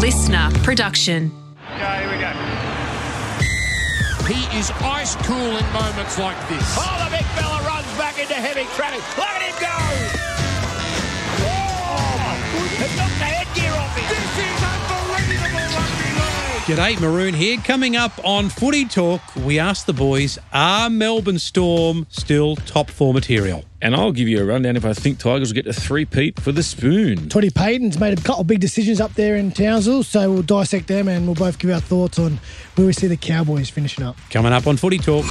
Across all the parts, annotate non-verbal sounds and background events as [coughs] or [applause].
listener production. Okay, here we go. He is ice cool in moments like this. Oh, the big fella runs back into heavy traffic. Look at him go! G'day, Maroon here. Coming up on Footy Talk, we asked the boys, are Melbourne Storm still top four material? And I'll give you a rundown if I think Tigers will get a three peat for the spoon. Toddy Payten's made a couple of big decisions up there in Townsville, so we'll dissect them and we'll both give our thoughts on where we see the Cowboys finishing up. Coming up on Footy Talk.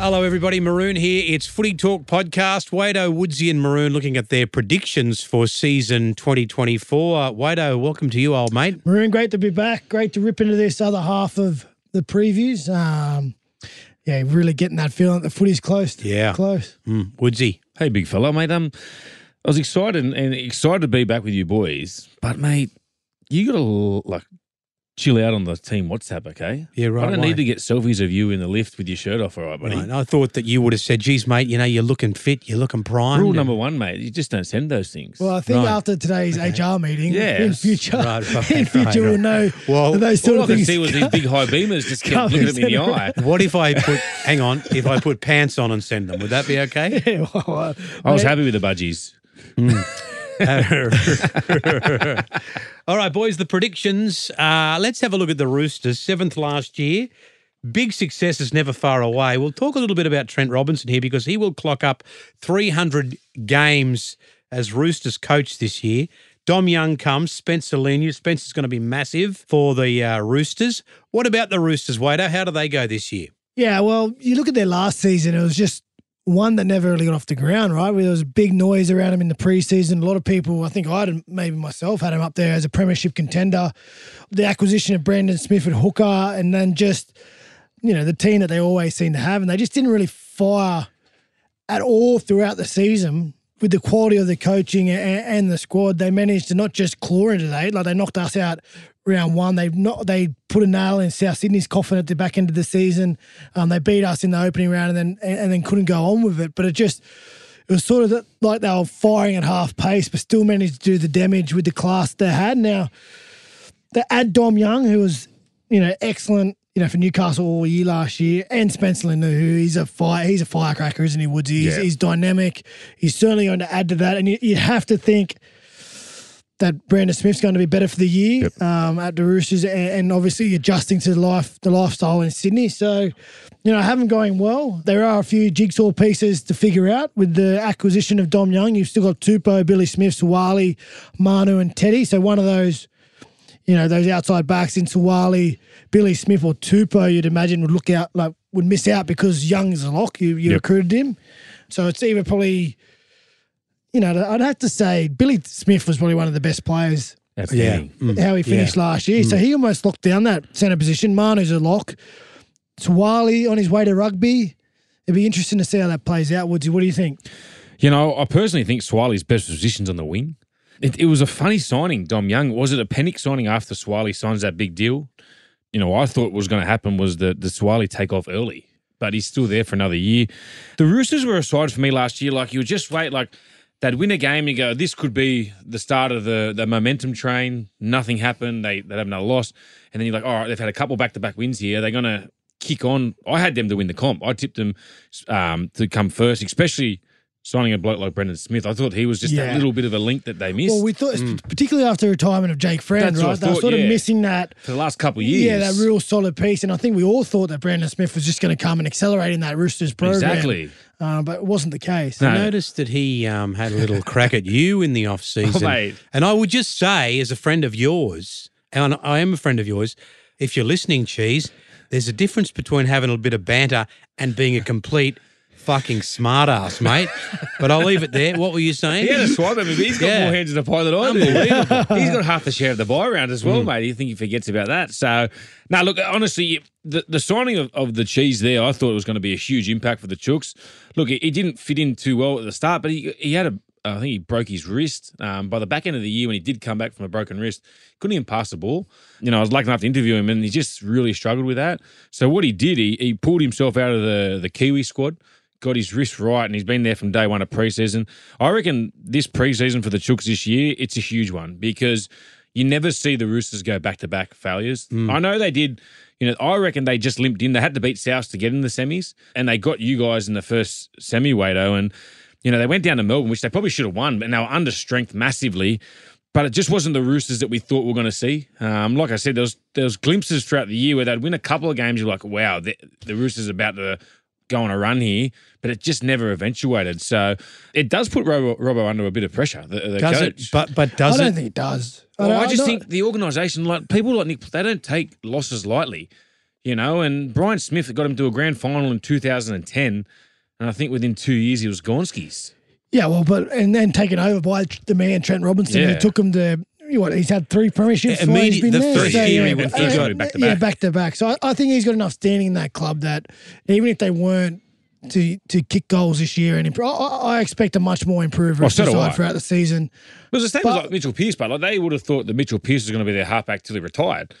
Hello, everybody. Maroon here. It's Footy Talk podcast. Wado, Woodsy, and Maroon looking at their predictions for season 2024. Uh, Wado, welcome to you, old mate. Maroon, great to be back. Great to rip into this other half of the previews. Um, yeah, really getting that feeling that the footy's close. Yeah. Close. Mm, Woodsy. Hey, big fella, mate. Um, I was excited and, and excited to be back with you boys, but mate, you got to like chill out on the team WhatsApp, okay? Yeah, right, I don't why? need to get selfies of you in the lift with your shirt off, all right, buddy? Right, I thought that you would have said, geez, mate, you know, you're looking fit, you're looking prime. Rule number one, mate, you just don't send those things. Well, I think Right. after today's HR meeting, in future, Right, right, [laughs] in future, right, we'll know Well, those sort all I of could things. see was these big high beamers just kept looking at me in the eye. What if I put, [laughs] hang on, if I put pants on and send them? Would that be okay? [laughs] Yeah, well, uh, I was mate, happy with the budgies. All right, boys, the predictions. Uh, let's have a look at the Roosters. Seventh last year. Big success is never far away. We'll talk a little bit about Trent Robinson here because he will clock up 300 games as Roosters coach this year. Dom Young comes, Spencer Leniu. Spencer's going to be massive for the uh, Roosters. What about the Roosters, Wado? How do they go this year? Yeah, well, you look at their last season, it was just one that never really got off the ground, right? Where there was big noise around him in the preseason. A lot of people, I think I had maybe myself, had him up there as a premiership contender. The acquisition of Brandon Smith at hooker, and then just, you know, the team that they always seem to have. And they just didn't really fire at all throughout the season with the quality of the coaching and, and the squad. They managed to not just claw into eight, like they knocked us out round one. They not they put a nail in South Sydney's coffin at the back end of the season. Um, they beat us in the opening round and then and, and then couldn't go on with it. But it just it was sort of like they were firing at half pace, but still managed to do the damage with the class they had. Now they add Dom Young, who was you know excellent. You know, for Newcastle all year last year, and Spencer Leniu, who he's a fire, he's a firecracker, isn't he, Woodsy? He's, Yeah. he's dynamic. He's certainly going to add to that, and you, you have to think that Brandon Smith's going to be better for the year um, at the Roosters, and, and obviously adjusting to the life, the lifestyle in Sydney. So, you know, haven't going well. There are a few jigsaw pieces to figure out with the acquisition of Dom Young. You've still got Tupou, Billy Smith, Suaalii, Manu, and Teddy. So one of those you know, those outside backs in Suaalii, Billy Smith or Tupou, you'd imagine would look out like would miss out because Young's a lock. You you Yep. recruited him, so it's either probably, you know, I'd have to say Billy Smith was probably one of the best players. Outstanding. Mm. How he finished last year, so he almost locked down that centre position. Manu's a lock. Suaalii on his way to rugby. It'd be interesting to see how that plays out. Woodsy, what do you think? You know, I personally think Suaalii's best position's on the wing. It, it was a funny signing, Dom Young. Was it a panic signing after Suaalii signs that big deal? You know, I thought was going to happen was the, the Suaalii take off early, but he's still there for another year. The Roosters were a side for me last year. Like, you would just wait, like, they'd win a game, you go, this could be the start of the, the momentum train. Nothing happened. They, they'd have another loss. And then you're like, all right, they've had a couple back to back wins here. They're going to kick on. I had them to win the comp. I tipped them um, to come first, especially signing a bloke like Brandon Smith. I thought he was just Yeah. that little bit of a link that they missed Well, we thought, particularly after retirement of Jake Friend, That's what I right? They were thought, sort of missing that for the last couple of years. Yeah, that real solid piece. And I think we all thought that Brandon Smith was just going to come and accelerate in that Roosters program. Exactly. Uh, but it wasn't the case. No. I noticed that he um, had a little crack at you in the off season, Oh, [laughs] and I would just say, as a friend of yours, and I am a friend of yours, if you're listening, cheese, there's a difference between having a bit of banter and being a complete fucking smartass, mate. But I'll leave it there. What were you saying? He had a swipe at me, but he's got Yeah. more hands in the pie than I do. He's got half the share of the buy round as well, mate. You think he forgets about that? So, now look, honestly, the, the signing of, of the cheese there, I thought it was going to be a huge impact for the Chooks. Look, it, it didn't fit in too well at the start, but he he had a. I think he broke his wrist. Um, by the back end of the year, when he did come back from a broken wrist, couldn't even pass the ball. You know, I was lucky enough to interview him, and he just really struggled with that. So what he did, he he pulled himself out of the the Kiwi squad, got his wrist right and he's been there from day one of preseason. I reckon this preseason for the Chooks this year, it's a huge one because you never see the Roosters go back to back failures. I know they did. You know, I reckon they just limped in. They had to beat South to get in the semis, and they got you guys in the first semi, Wado. And you know, they went down to Melbourne, which they probably should have won, but they were under strength massively. But it just wasn't the Roosters that we thought we were going to see. Um, like I said, there was there was glimpses throughout the year where they'd win a couple of games. You're like, wow, the, the Roosters are about to go on a run here, but it just never eventuated. So it does put Robo, Robo under a bit of pressure. The, the Does coach. it? But but does I does don't it? think it does. Well, I just don't- think the organisation, like people like Nick, they don't take losses lightly, you know. And Brian Smith got him to a grand final in 2010, and I think within two years he was Gonski's. Yeah, well, but and then taken over by the man Trent Robinson, Yeah. who took him to what he's had three premierships. while he's Immediate- been the there. first So, year yeah, he went uh, first one back to Yeah, back. back to back. So I, I think he's got enough standing in that club that even if they weren't to to kick goals this year and improve, I, I expect a much more improved Well, so side I. throughout the season. It was the same But- as like Mitchell Pearce, but like they would have thought that Mitchell Pearce was going to be their halfback till he retired.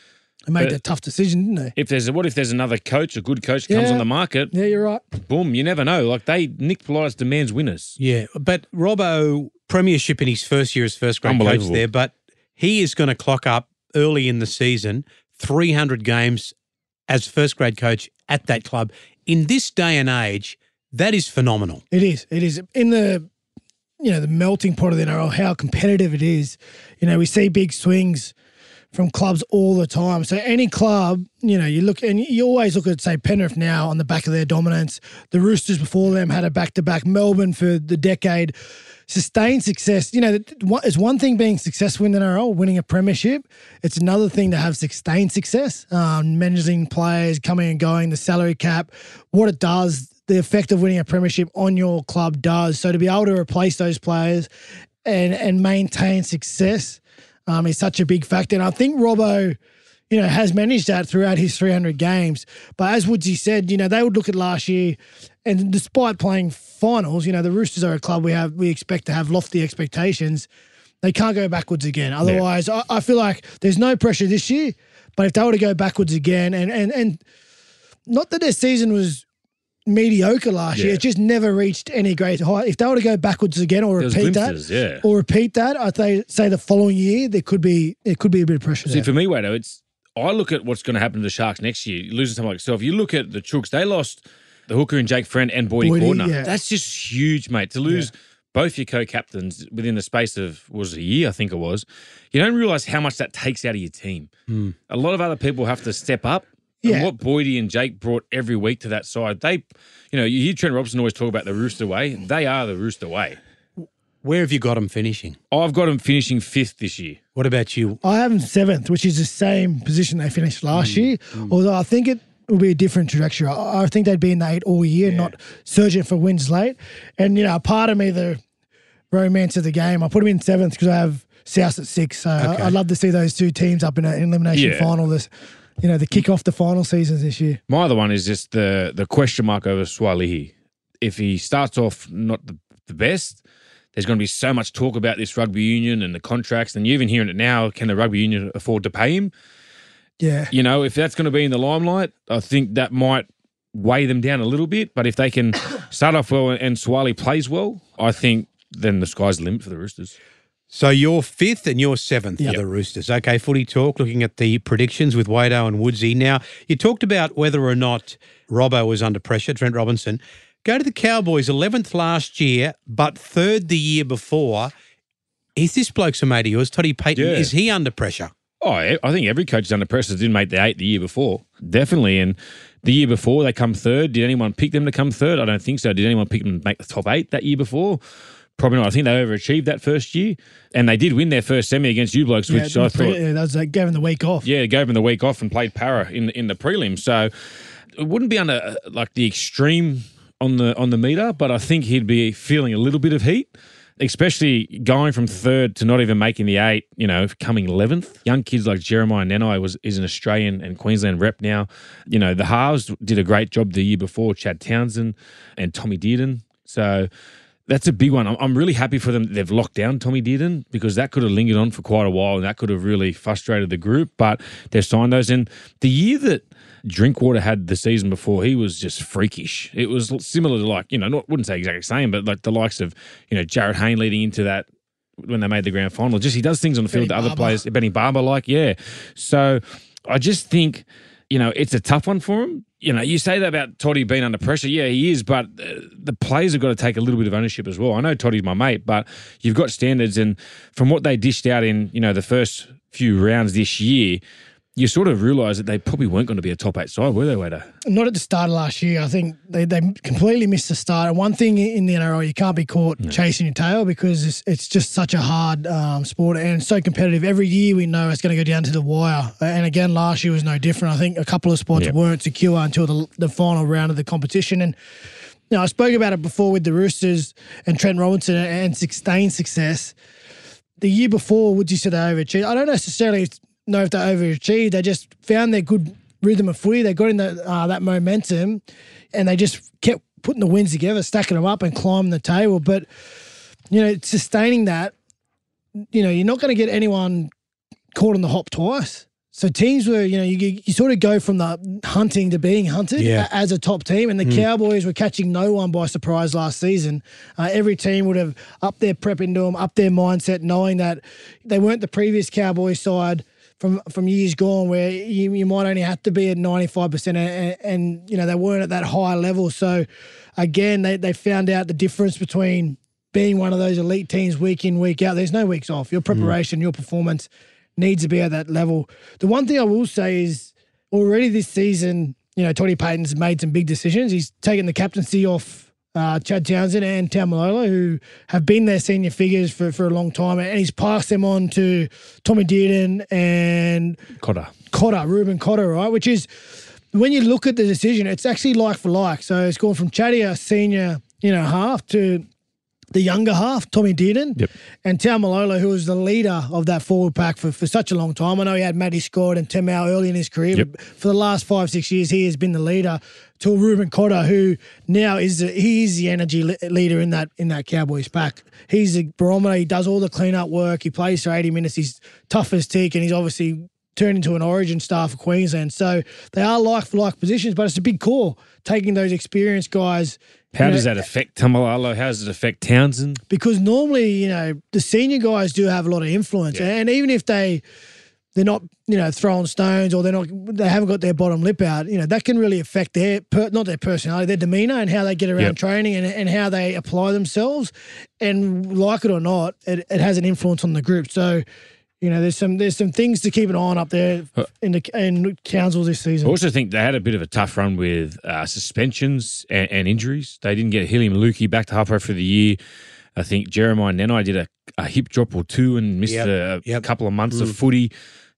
They made But- that tough decision, didn't they? If there's a, what if there's another coach, a good coach comes Yeah. on the market, Yeah, you're right. boom, you never know. Like they, Nick Politis demands winners. Yeah, but Robbo premiership in his first year as first grade coach there, but he is going to clock up early in the season 300 games as first grade coach at that club. In this day and age, that is phenomenal. It is. It is in the you know the melting pot of the NRL. How competitive it is. You know we see big swings from clubs all the time. So any club, you know, you look and you always look at say Penrith now on the back of their dominance. The Roosters before them had a back to back. Melbourne for the decade. Sustained success, you know, it's one thing being successful in the NRL, winning a premiership. It's another thing to have sustained success, um, managing players, coming and going, the salary cap, what it does, the effect of winning a premiership on your club does. So to be able to replace those players and and maintain success um, is such a big factor. And I think Robbo, you know, has managed that throughout his 300 games. But as Woodsy said, you know, they would look at last year, and despite playing finals, you know, the Roosters are a club we have we expect to have lofty expectations. They can't go backwards again. Otherwise, I, I feel like there's no pressure this year. But if they were to go backwards again, and and and not that their season was mediocre last year, Yeah. it just never reached any great height. If they were to go backwards again or There's repeat that, yeah. or repeat that, I th- say the following year there could be it could be a bit of pressure See, there. for me, Wado, it's I look at what's going to happen to the Sharks next year. Losing someone like so, if you look at the Chooks, they lost the hooker and Jake Friend and Boydie, Boydie, Cordner. yeah. That's just huge, mate. To lose both your co-captains within the space of was it a year, I think it was. You don't realize how much that takes out of your team. Hmm. A lot of other people have to step up. Yeah. And what Boydie and Jake brought every week to that side, they, you know, you hear Trent Robinson always talk about the Rooster way. They are the Rooster way. Where have you got them finishing? I've got them finishing fifth this year. What about you? I have them seventh, which is the same position they finished Mm, last year. Although I think it will be a different trajectory. I, I think they'd be in the eight all year, not surging for wins late. And you know, part of me, the romance of the game, I put them in seventh because I have South at six. So I, I'd love to see those two teams up in an elimination Yeah. final. This, you know, the kick off the final seasons this year. My other one is just the the question mark over Suaalii. If he starts off not the, the best, there's going to be so much talk about this rugby union and the contracts, and you're even hearing it now. Can the rugby union afford to pay him? Yeah. You know, if that's going to be in the limelight, I think that might weigh them down a little bit. But if they can [coughs] start off well and Suaalii plays well, I think then the sky's the limit for the Roosters. So you're fifth and you're seventh Yep. for the Roosters. Okay, footy talk, looking at the predictions with Wado and Woodsy. Now, you talked about whether or not Robbo was under pressure, Trent Robinson. Go to the Cowboys, 11th last year, but third the year before. Is this bloke's a mate of yours, Toddy Payten? Yeah. Is he under pressure? Oh, I I think every coach is under pressure. Didn't make the eight the year before, definitely. And the year before they come third. Did anyone pick them to come third? I don't think so. Did anyone pick them to make the top eight that year before? Probably not. I think they overachieved that first year, and they did win their first semi against you blokes, which yeah, I thought, yeah, that was like gave him the week off. yeah, gave them the week off and played para in in the prelim. So it wouldn't be under uh, like the extreme on the on the meter, but I think he'd be feeling a little bit of heat, especially going from third to not even making the eight. You know, coming eleventh. Young kids like Jeremiah Nanai was is an Australian and Queensland rep now. You know, the halves did a great job the year before. Chad Townsend and Tommy Dearden. So. That's a big one. I'm, I'm really happy for them. They've locked down Tommy Dearden because that could have lingered on for quite a while and that could have really frustrated the group. But they've signed those. And the year that Drinkwater had the season before, he was just freakish. It was similar to like, you know, not wouldn't say exactly the same, but like the likes of, you know, Jarryd Hayne leading into that when they made the grand final. Just he does things on the field that Benny other Barba. players, Benny Barba, like, yeah. So I just think, you know, it's a tough one for him. You know, you say that about Toddy being under pressure. Yeah, he is, but uh, the players have got to take a little bit of ownership as well. I know Toddy's my mate, but you've got standards, and from what they dished out in, you know, the first few rounds this year, you sort of realise that they probably weren't going to be a top eight side, were they, Wader? Not at the start of last year. I think they, they completely missed the start. And one thing in the NRL, you can't be caught chasing your tail because it's, it's just such a hard um, sport and so competitive. Every year we know it's going to go down to the wire. And again, last year was no different. I think a couple of spots Yep. weren't secure until the, the final round of the competition. And you know, I spoke about it before with the Roosters and Trent Robinson and sustained success. The year before, would you say they overachieved? I don't necessarily know if they overachieved. They just found their good rhythm of footy. They got in the, uh, that momentum and they just kept putting the wins together, stacking them up and climbing the table. But, you know, sustaining that, you know, you're not going to get anyone caught on the hop twice. So teams were, you know, you, you sort of go from the hunting to being hunted Yeah. as a top team, and the Cowboys were catching no one by surprise last season. Uh, every team would have upped their prep into them, up their mindset, knowing that they weren't the previous Cowboys side from from years gone, where you, you might only have to be at ninety five percent, and you know they weren't at that high level. So again, they they found out the difference between being one of those elite teams week in week out. There's no weeks off. Your mm. preparation, your performance needs to be at that level. The one thing I will say is already this season, you know, Toddy Payten's made some big decisions. He's taken the captaincy off uh, Chad Townsend and Taumalolo, who have been their senior figures for, for a long time, and he's passed them on to Tommy Dearden and Cotter. Cotter, Reuben Cotter, right? Which is when you look at the decision, it's actually like for like. So it's gone from Chatty, a senior, you know, half to the younger half, Tommy Dearden, Yep. and Taumalolo, who was the leader of that forward pack for, for such a long time. I know he had Matty Scott and Tamou early in his career, Yep. but for the last five, six years, he has been the leader. To Reuben Cotter, who now is the, he is the energy le- leader in that in that Cowboys pack. He's a barometer. He does all the cleanup work. He plays for eighty minutes. He's tough as teak, and he's obviously turned into an Origin star for Queensland. So they are like for like positions, but it's a big call taking those experienced guys. How you does that affect Taumalolo? How does it affect Townsend? because normally, you know, the senior guys do have a lot of influence, and even if they they're not, you know, throwing stones or they're not, they haven't got their bottom lip out. You know, that can really affect their per, not their personality, their demeanor, and how they get around Yep. training and, and how they apply themselves. And like it or not, it, it has an influence on the group. So. You know, there's some there's some things to keep an eye on up there in the in councils this season I also think they had a bit of a tough run with uh, suspensions and, and injuries. They didn't get Heilum Luki back to halfway for the year. I think Jeremiah Nanai did a, a hip drop or two and missed Yep, a, yep. couple of months of footy.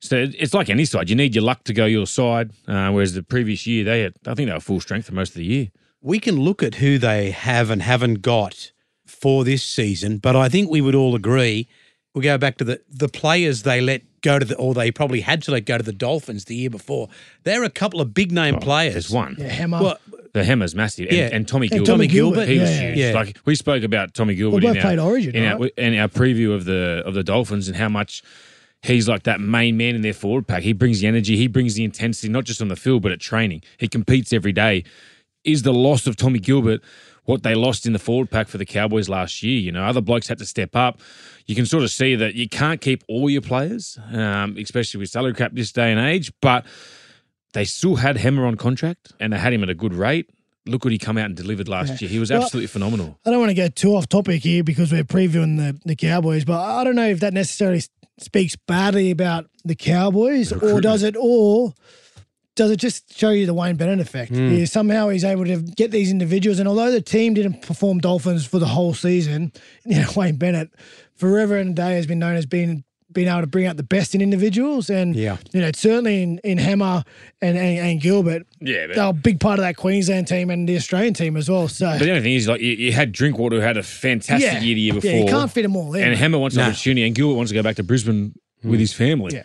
So it's like any side. You need your luck to go your side. Uh, whereas the previous year, they had, I think they were full strength for most of the year. we can look at who they have and haven't got for this season, but I think we would all agree. We go back to the the players they let go to the, or they probably had to let go to the Dolphins the year before. There are a couple of big name players. There's one. Yeah, Hammer. Well, The Hammer's massive. And, Yeah. and Tommy Gilbert. And Gilbert. Tommy Gilbert, He was yeah, huge. yeah. Like we spoke about Tommy Gilbert Well, in both our, played Origin, in, our, in our preview of the of the Dolphins and how much he's like that main man in their forward pack. He brings the energy, he brings the intensity, not just on the field, but at training. He competes every day. Is the loss of Tommy Gilbert what they lost in the forward pack for the Cowboys last year? You know, other blokes had to step up. You can sort of see that you can't keep all your players, um, especially with salary cap this day and age, but they still had Hemmer on contract and they had him at a good rate. Look what he come out and delivered last year. He was Well, absolutely phenomenal. I don't want to go too off topic here because we're previewing the, the Cowboys, but I don't know if that necessarily speaks badly about the Cowboys or does it, or does it just show you the Wayne Bennett effect? Hmm. Yeah, somehow he's able to get these individuals, and although the team didn't perform Dolphins for the whole season, [laughs] you know, Wayne Bennett forever and a day has been known as being being able to bring out the best in individuals, and Yeah. you know, certainly in, in Hammer and, and, and Gilbert, Yeah, but- they're a big part of that Queensland team and the Australian team as well. So But the only thing is, like, you, you had Drinkwater who had a fantastic Yeah. year the year before. Yeah, before. you can't fit them all in. And Hammer wants an No. opportunity, and Gilbert wants to go back to Brisbane with his family. Yeah.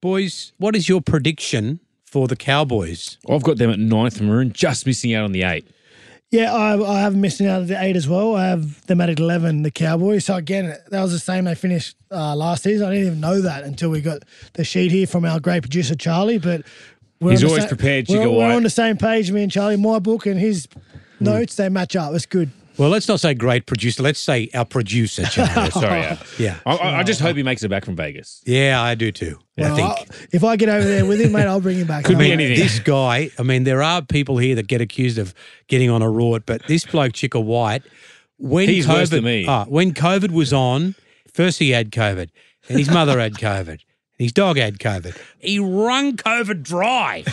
boys, what is your prediction for the Cowboys? I've got them at ninth maroon, just missing out on the eight. Yeah, I, I have missing out of the eight as well. I have them at 11, the Cowboys. So, again, that was the same they finished uh, last season. I didn't even know that until we got the sheet here from our great producer, Charlie. But we're He's always sa- prepared, We're, Chico we're White. on the same page, me and Charlie. My book and his notes they match up. It's good. Well, let's not say great producer. Let's say our producer, Charlie. [laughs] Sorry, yeah. yeah. I, I I just hope he makes it back from Vegas. Yeah, I do too. Well, I think. I'll- if I get over there with him, mate, I'll bring him back. Could be worry. anything. This guy, I mean, there are people here that get accused of getting on a rort, but this bloke, Chica White, when He's COVID, worse than me. Ah, when COVID was on, first he had COVID, and his mother had COVID, and his dog had COVID. He wrung COVID dry.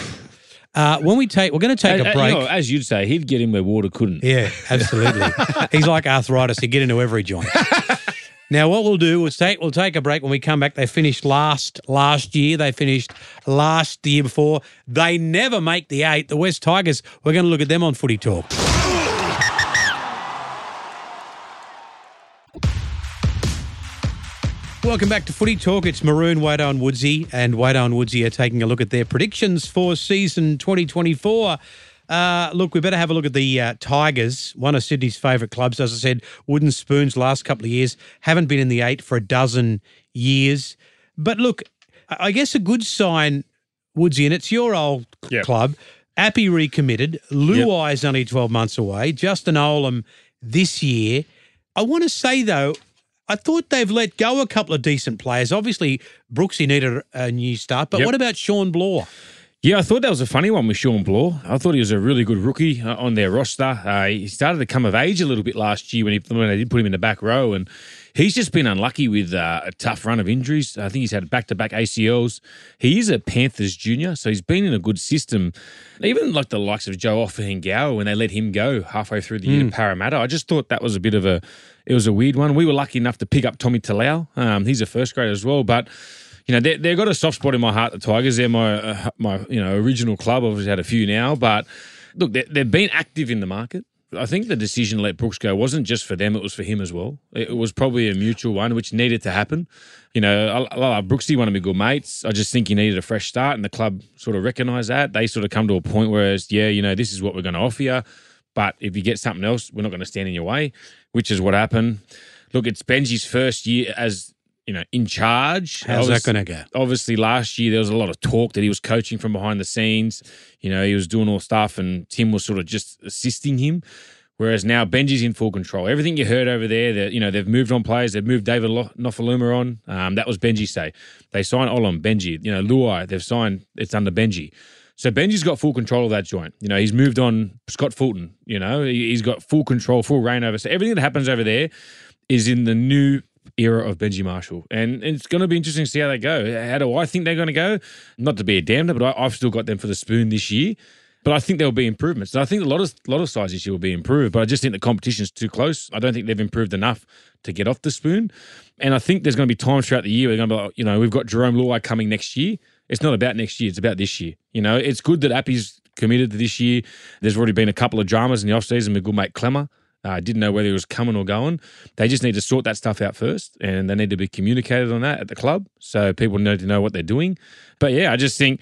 Uh, when we take, we're going to take Uh, a uh, break. you know, as you'd say, he'd get in where water couldn't. Yeah, absolutely. [laughs] He's like arthritis; he'd get into every joint. [laughs] now, what we'll do is take we'll take a break. When we come back, they finished last last year. They finished last the year before. They never make the eight. The Wests Tigers. We're going to look at them on Footy Talk. Welcome back to Footy Talk. It's Maroon, Wado and Woodsy, and Wado and Woodsy are taking a look at their predictions for season 2024. Uh, look, we better have a look at the uh, Tigers, one of Sydney's favourite clubs. As I said, Wooden Spoons last couple of years haven't been in the eight for a dozen years. But look, I guess a good sign, Woodsy, and it's your old Yep. club. Appy recommitted. is only 12 months away. Justin Olam this year. I want to say, though, I thought they've let go a couple of decent players. Obviously, Brooksy needed a new start, but Yep. what about Shawn Blore? Yeah, I thought that was a funny one with Shawn Blore. I thought he was a really good rookie uh, on their roster. Uh, he started to come of age a little bit last year when, he, when they did put him in the back row, and he's just been unlucky with uh, a tough run of injuries. I think he's had back to back ACLs. He is a Panthers junior, so he's been in a good system. Even like the likes of Joe Ofahengaue when they let him go halfway through the year to Parramatta, I just thought that was a bit of a it was a weird one. We were lucky enough to pick up Tommy Talau. Um, he's a first grader as well, but you know, they, they've got a soft spot in my heart, the Tigers. They're my, uh, my you know, original club. I've had a few now, but look, they, they've been active in the market. I think the decision to let Brooks go wasn't just for them; it was for him as well. It was probably a mutual one, which needed to happen. You know, I, I Brooksy, one of my good mates. I just think he needed a fresh start, and the club sort of recognised that. They sort of come to a point where, it's, yeah, you know, this is what we're going to offer you, but if you get something else, we're not going to stand in your way, which is what happened. Look, it's Benji's first year as you know in charge. How's that going to go? obviously last year there was a lot of talk that he was coaching from behind the scenes. You know, he was doing all stuff and Tim was sort of just assisting him. Whereas now Benji's in full control. Everything you heard over there, that you know they've moved on players. They've moved David Nofoaluma on. Um, that was Benji's say. They signed Olam, Benji. You know, Luai. They've signed. It's under Benji. So Benji's got full control of that joint. You know, he's moved on Scott Fulton. You know, he's got full control, full reign over. So everything that happens over there is in the new era of Benji Marshall. And it's going to be interesting to see how they go. How do I think they're going to go? Not to be a damner, but I, I've still got them for the spoon this year. But I think there will be improvements. And I think a lot of lot of sides this year will be improved. But I just think the competition's too close. I don't think they've improved enough to get off the spoon. And I think there's going to be times throughout the year where they're going to be like, you know, we've got Jarome Luai coming next year. It's not about next year, it's about this year. You know, it's good that Appy's committed to this year. There's already been a couple of dramas in the offseason with good mate Clemmer. Uh, didn't know whether he was coming or going. They just need to sort that stuff out first, and they need to be communicated on that at the club, so people need to know what they're doing. But yeah, I just think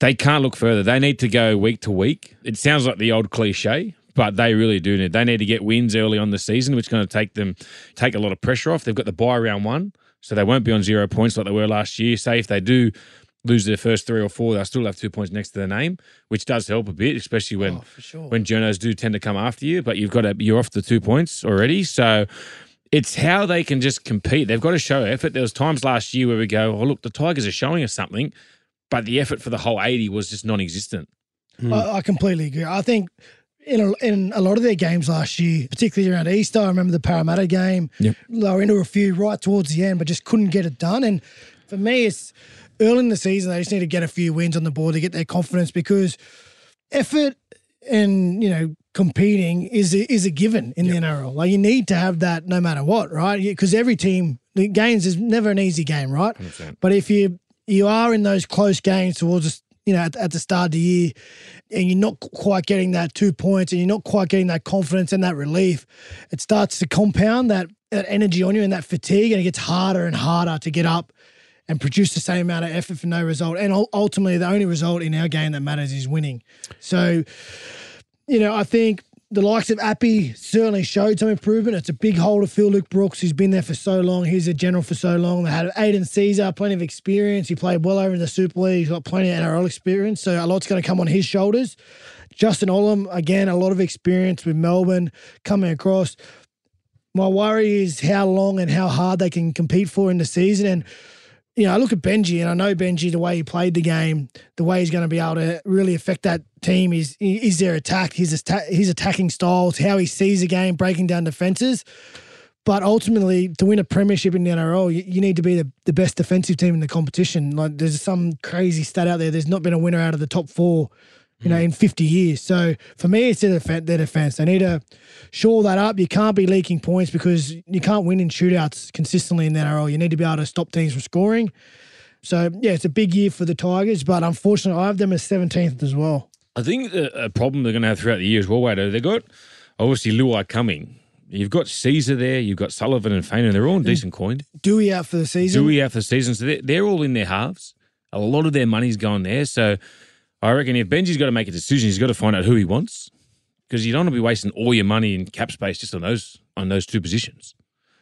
they can't look further. They need to go week to week. It sounds like the old cliche, but they really do need. They need to get wins early on the season, which is going to take them take a lot of pressure off. They've got the buy round one, so they won't be on zero points like they were last year. Say if they do lose their first three or four, they'll still have two points next to their name, which does help a bit, especially when Oh, for sure. when journos do tend to come after you. But you've got to you're off the two points already, so. It's how they can just compete. They've got to show effort. There was times last year where we go, "Oh, look, the Tigers are showing us something," but the effort for the whole eighty was just non-existent. I, hmm. I completely agree. I think in a, in a lot of their games last year, particularly around Easter, I remember the Parramatta game. Yep. They were into a few right towards the end, but just couldn't get it done. And for me, it's early in the season. They just need to get a few wins on the board to get their confidence because effort and you know competing is a, is a given in the NRL. Like you need to have that no matter what, right? Because every team the games is never an easy game, right? 100%. But if you you are in those close games towards you know at, at the start of the year, and you're not quite getting that two points, and you're not quite getting that confidence and that relief, it starts to compound that that energy on you and that fatigue, and it gets harder and harder to get up and produce the same amount of effort for no result. And ultimately, the only result in our game that matters is winning. So, you know, I think the likes of Appy certainly showed some improvement. It's a big hole to fill. Luke Brooks, who's been there for so long, he's a general for so long. They had Aidan Sezer, plenty of experience. He played well over in the Super League. He's got plenty of NRL experience, so a lot's going to come on his shoulders. Justin Olam, again, a lot of experience with Melbourne coming across. My worry is how long and how hard they can compete for in the season. And, you know, I look at Benji and I know Benji, the way he played the game, the way he's going to be able to really affect that team is is their attack, his, his attacking styles, how he sees the game, breaking down defenses. But ultimately, to win a premiership in the NRL, you, you need to be the, the best defensive team in the competition. Like there's some crazy stat out there. There's not been a winner out of the top four you know, mm. in 50 years. So for me, it's their defense. They need to shore that up. You can't be leaking points because you can't win in shootouts consistently in the NRL. You need to be able to stop teams from scoring. So yeah, it's a big year for the Tigers, but unfortunately, I have them as 17th as well. I think the, a problem they're going to have throughout the year as well, Wado, they've got obviously Luai coming. You've got Sezer there, you've got Sullivan and Fain, and they're all in decent coin. Dewey out for the season. Dewey out for the season. So they're, they're all in their halves. A lot of their money's gone there. So I reckon if Benji's got to make a decision, he's got to find out who he wants because you don't want to be wasting all your money in cap space just on those on those two positions.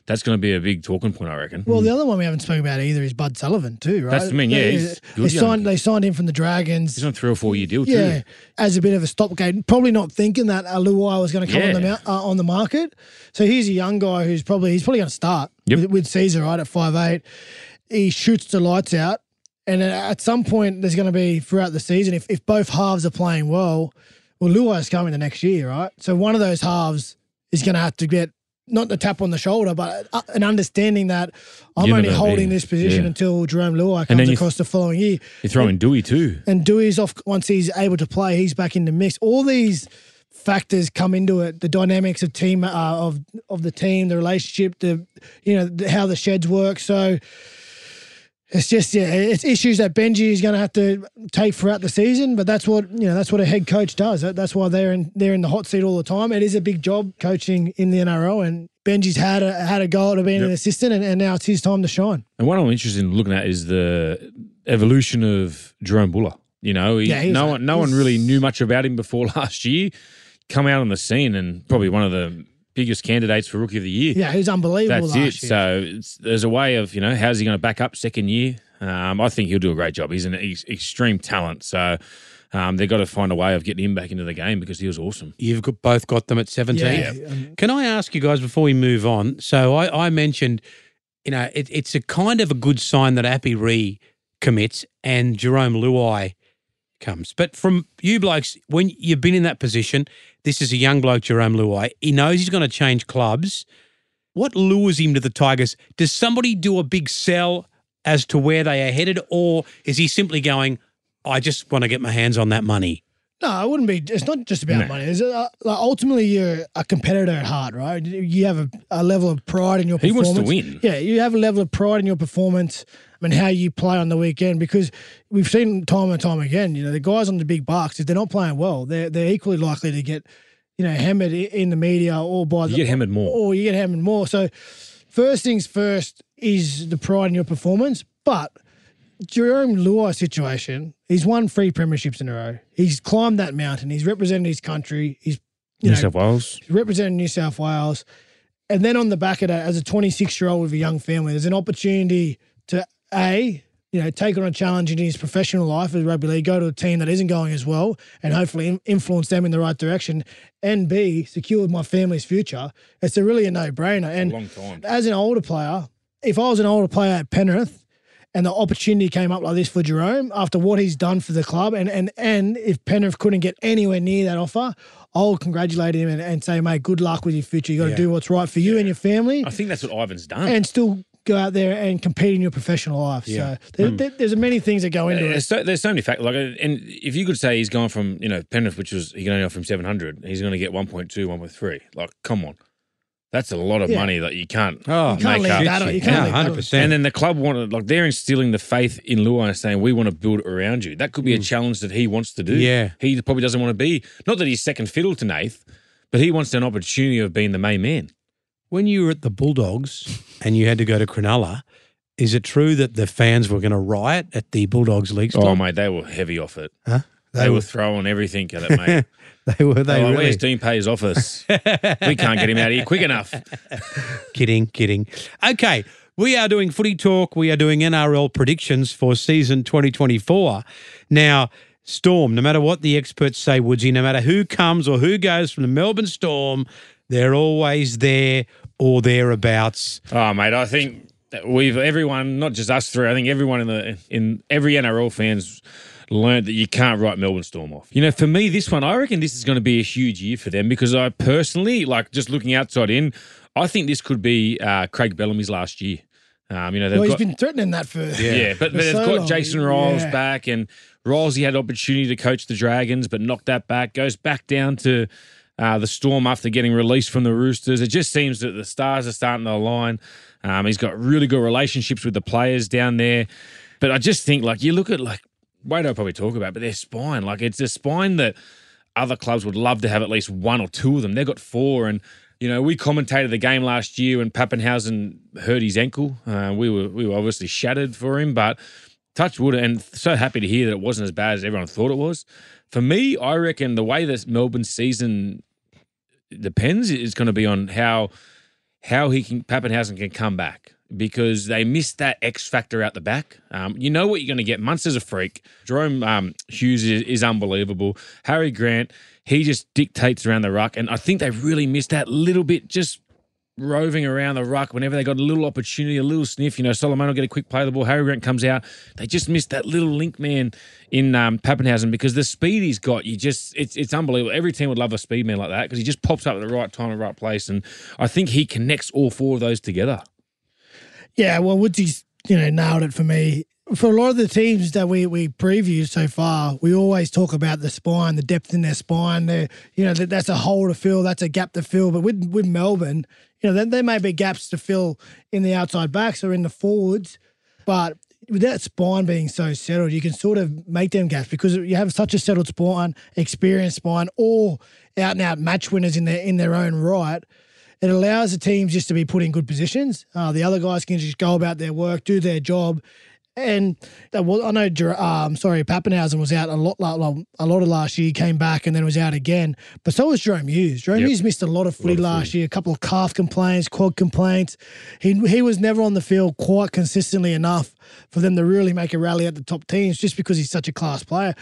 That's going to be a big talking point, I reckon. Well, the other one we haven't spoken about either is Bud Sullivan too, right? That's the mean, yeah, They, he's they signed they signed him from the Dragons. He's on a three or four year deal Yeah, too. as a bit of a stopgate, probably not thinking that Aluai was going to come on the uh, on the market. So he's a young guy who's probably he's probably going to start Yep. with, with Sezer right at five eight. He shoots the lights out, and at some point there's going to be throughout the season if if both halves are playing well, well Luai's coming the next year, right? So one of those halves is going to have to get. Not the tap on the shoulder, but uh, an understanding that I'm You're only holding this position Yeah. until Jarome Luai comes across the following year. You throw in Dewey too. And Dewey's off once he's able to play. He's back in the mix. All these factors come into it: the dynamics of team uh, of of the team, the relationship, the you know the, how the sheds work. So it's just yeah, it's issues that Benji is going to have to take throughout the season. But that's what you know. That's what a head coach does. That's why they're in they're in the hot seat all the time. It is a big job coaching in the NRL, and Benji's had a had a goal at being an assistant, and, and now it's his time to shine. And what I'm interested in looking at is the evolution of Jahream Bula. You know, he, Yeah, no one, no one really knew much about him before [laughs] last year. Come out on the scene and probably one of the biggest candidates for rookie of the year. Yeah, he was unbelievable That's it. year. So it's, there's a way of you know how's he going to back up second year. Um, I think he'll do a great job. He's an ex- extreme talent. So um, they've got to find a way of getting him back into the game because he was awesome. You've got, both got them at 17. Yeah, um, Can I ask you guys before we move on? So I, I mentioned, you know, it, it's a kind of a good sign that Appy Ree commits and Jarome Luai comes. But from you blokes, when you've been in that position, this is a young bloke, Jarome Luai. He knows he's going to change clubs. What lures him to the Tigers? Does somebody do a big sell as to where they are headed, or is he simply going, I just want to get my hands on that money? No, it wouldn't be. It's not just about No. money. It's, uh, like ultimately, you're a competitor at heart, right? You have a, a level of pride in your He performance. wants to win. Yeah, you have a level of pride in your performance and how you play on the weekend because we've seen time and time again, you know, the guys on the big bucks, if they're not playing well, they're, they're equally likely to get, you know, hammered in the media or by You the. get hammered more. Or you get hammered more. So, first things first is the pride in your performance. But Jarome Luai situation, he's won three premierships in a row. He's climbed that mountain. He's represented his country. He's you New know, South Wales. he's represented New South Wales. And then on the back of that, as a 26 year old with a young family, there's an opportunity to A, you know, take on a challenge in his professional life as rugby league, go to a team that isn't going as well, and hopefully influence them in the right direction. And B, secure my family's future. It's a really a no brainer. And as an older player, if I was an older player at Penrith and the opportunity came up like this for Jarome after what he's done for the club, and and and if Penrith couldn't get anywhere near that offer, I'll congratulate him and, and say, mate, good luck with your future. You got to Yeah. do what's right for you and your family, I think that's what Ivan's done. and still go out there and compete in your professional life. Yeah. So there, there- there's many things that go into There's it. so, there's so many factors. Like, uh, and if you could say he's gone from you know Penrith, which was he can only offer him 700, he's going to get 1.2, 1.3. Like, come on, that's a lot of Yeah. money that you can't. Oh, You can't make leave up. that you can't yeah, leave that on. 100%. And then the club wanted, like, they're instilling the faith in Luai and saying, we want to build around you. That could be a challenge that he wants to do. Yeah. He probably doesn't want to be, not that he's second fiddle to Nath, but he wants an opportunity of being the main man. When you were at the Bulldogs and you had to go to Cronulla, is it true that the fans were going to riot at the Bulldogs league? Oh, mate, they were heavy off it. Huh? They, were throwing everything at it, mate. [laughs] They were. They oh, They really. Where's Dean Pay's office? we can't get him out of here quick enough. [laughs] Kidding, kidding. Okay, we are doing footy talk. We are doing NRL predictions for season 2024. Now, Storm, no matter what the experts say, Woodsy, no matter who comes or who goes from the Melbourne Storm, they're always there or thereabouts. Oh, mate, I think we've everyone, not just us three. I think everyone in the in every NRL fans learned that you can't write Melbourne Storm off. You know, for me, this one, I reckon this is going to be a huge year for them because I personally, like, just looking outside in, I think this could be uh, Craig Bellamy's last year. Um, you know, they've Well, he's got, been threatening that for yeah, but, for but they've so got long. Jason Ryles Yeah. back, and Ryles he had opportunity to coach the Dragons, but knocked that back. Goes back down to uh, the Storm after getting released from the Roosters. It just seems that the stars are starting to align. Um, he's got really good relationships with the players down there, but I just think like you look at like Wade will probably talk about, but their spine, like it's a spine that other clubs would love to have at least one or two of them. They've got four, and you know we commentated the game last year when Papenhuyzen hurt his ankle. Uh, we were we were obviously shattered for him, but touch wood, and so happy to hear that it wasn't as bad as everyone thought it was. For me, I reckon the way this Melbourne season depends is going to be on how how he can Papenhuyzen can come back because they missed that X factor out the back. Um, you know what you're going to get. Munster's a freak. Jahrome um, Hughes is, is unbelievable. Harry Grant, he just dictates around the ruck, and I think they really missed that little bit. Just roving around the ruck whenever they got a little opportunity, a little sniff. You know, Solomon will get a quick play the ball. Harry Grant comes out. They just missed that little link man in um, Papenhuyzen because the speed he's got, you just it's it's unbelievable. Every team would love a speed man like that because he just pops up at the right time, and right place, and I think he connects all four of those together. Yeah, well, Woodsy's you know nailed it for me. For a lot of the teams that we we previewed so far, we always talk about the spine, the depth in their spine. There, you know, that, that's a hole to fill, that's a gap to fill. But with with Melbourne, you know, there, there may be gaps to fill in the outside backs or in the forwards, but with that spine being so settled, you can sort of make them gaps because you have such a settled spine, experienced spine, all out and out match winners in their in their own right. It allows the teams just to be put in good positions. Uh, the other guys can just go about their work, do their job, and that was, I know. Um, sorry, Papenhuyzen was out a lot, a lot of last year. Came back and then was out again. But so was Jahrome Hughes. Jahrome Yep. Hughes missed a lot of footy last year. A couple of calf complaints, quad complaints. He he was never on the field quite consistently enough for them to really make a rally at the top teams. Just because he's such a class player.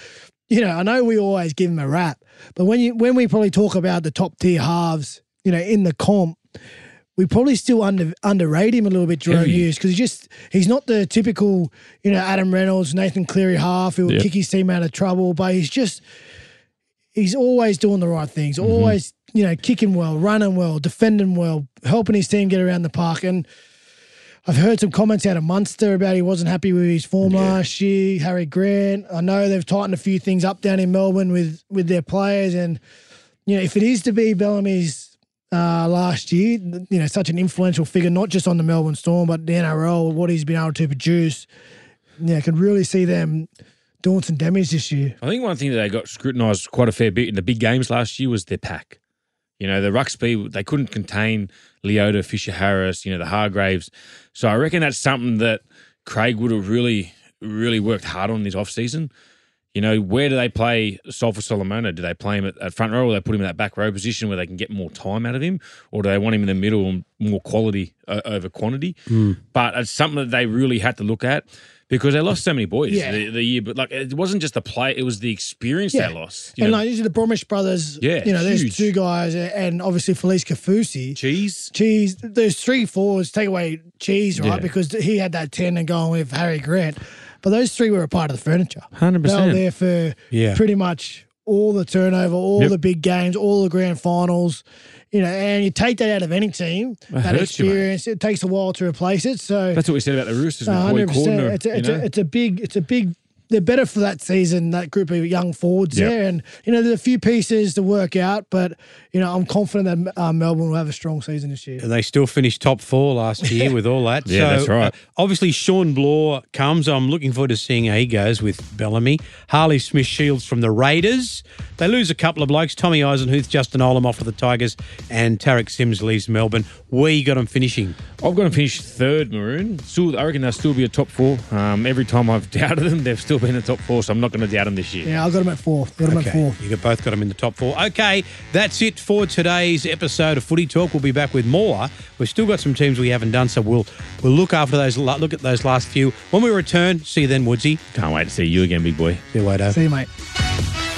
You know, I know we always give him a rap, but when you when we probably talk about the top tier halves, you know, in the comp, we probably still under underrate him a little bit, Jahrome. Hughes, because he just he's not the typical, you know, Adam Reynolds, Nathan Cleary half who will Yep. kick his team out of trouble, but he's just he's always doing the right things, Mm-hmm. always, you know, kicking well, running well, defending well, helping his team get around the park. And I've heard some comments out of Munster about he wasn't happy with his form last year. Harry Grant, I know they've tightened a few things up down in Melbourne with with their players, and you know, if it is to be Bellamy's uh, last year, you know, such an influential figure, not just on the Melbourne Storm, but the NRL, what he's been able to produce, yeah, can really see them doing some damage this year. I think one thing that they got scrutinised quite a fair bit in the big games last year was their pack. You know, the speed, they couldn't contain Leota, Fisher Harris, you know, the Hargraves. So I reckon that's something that Craig would have really, really worked hard on this offseason. You know, where do they play Asofa-Solomona? Do they play him at, at front row or they put him in that back row position where they can get more time out of him? Or do they want him in the middle and more quality uh, over quantity? But it's something that they really had to look at because they lost so many boys Yeah. the, the year. But like, it wasn't just the play, it was the experience Yeah. they lost. And know, like these are the Bromwich brothers. Yeah, you know, there's two guys, and obviously Felise Kaufusi. cheese. Cheese, there's three fours. Take away Cheese, right? Yeah. Because he had that ten and going with Harry Grant, but those three were a part of the furniture. 100%. They were there for Yeah. pretty much all the turnover, all Yep. the big games, all the grand finals. You know, and you take that out of any team, that hurts you, experience. it takes a while to replace it. So That's what we said about the Roosters hundred percent. It's a, it's, a, it's a big. It's a big. They're better for that season. That group of young forwards Yep. there, and you know, there's a few pieces to work out. But you know, I'm confident that uh, Melbourne will have a strong season this year. And they still finished top four last year with all that. [laughs] Yeah, so, that's right. uh, obviously, Shawn Blore comes. I'm looking forward to seeing how he goes with Bellamy. Harley Smith Shields from the Raiders. They lose a couple of blokes Tommy Eisenhuth, Justin Olam off for the Tigers, and Tariq Sims leaves Melbourne. We got them finishing. I've got them finish third, Maroon. Still, I reckon they'll still be a top four. Um, every time I've [laughs] doubted them, they've still be in the top four, so I'm not going to doubt them this year. Yeah, I got them at four. Got them at four. You got- both got them in the top four. Okay, that's it for today's episode of Footy Talk. We'll be back with more. We've still got some teams we haven't done, so we'll we'll look after those. Look at those last few when we return. See you then, Woodsy. Can't wait to see you again, big boy. See you later. See you, mate.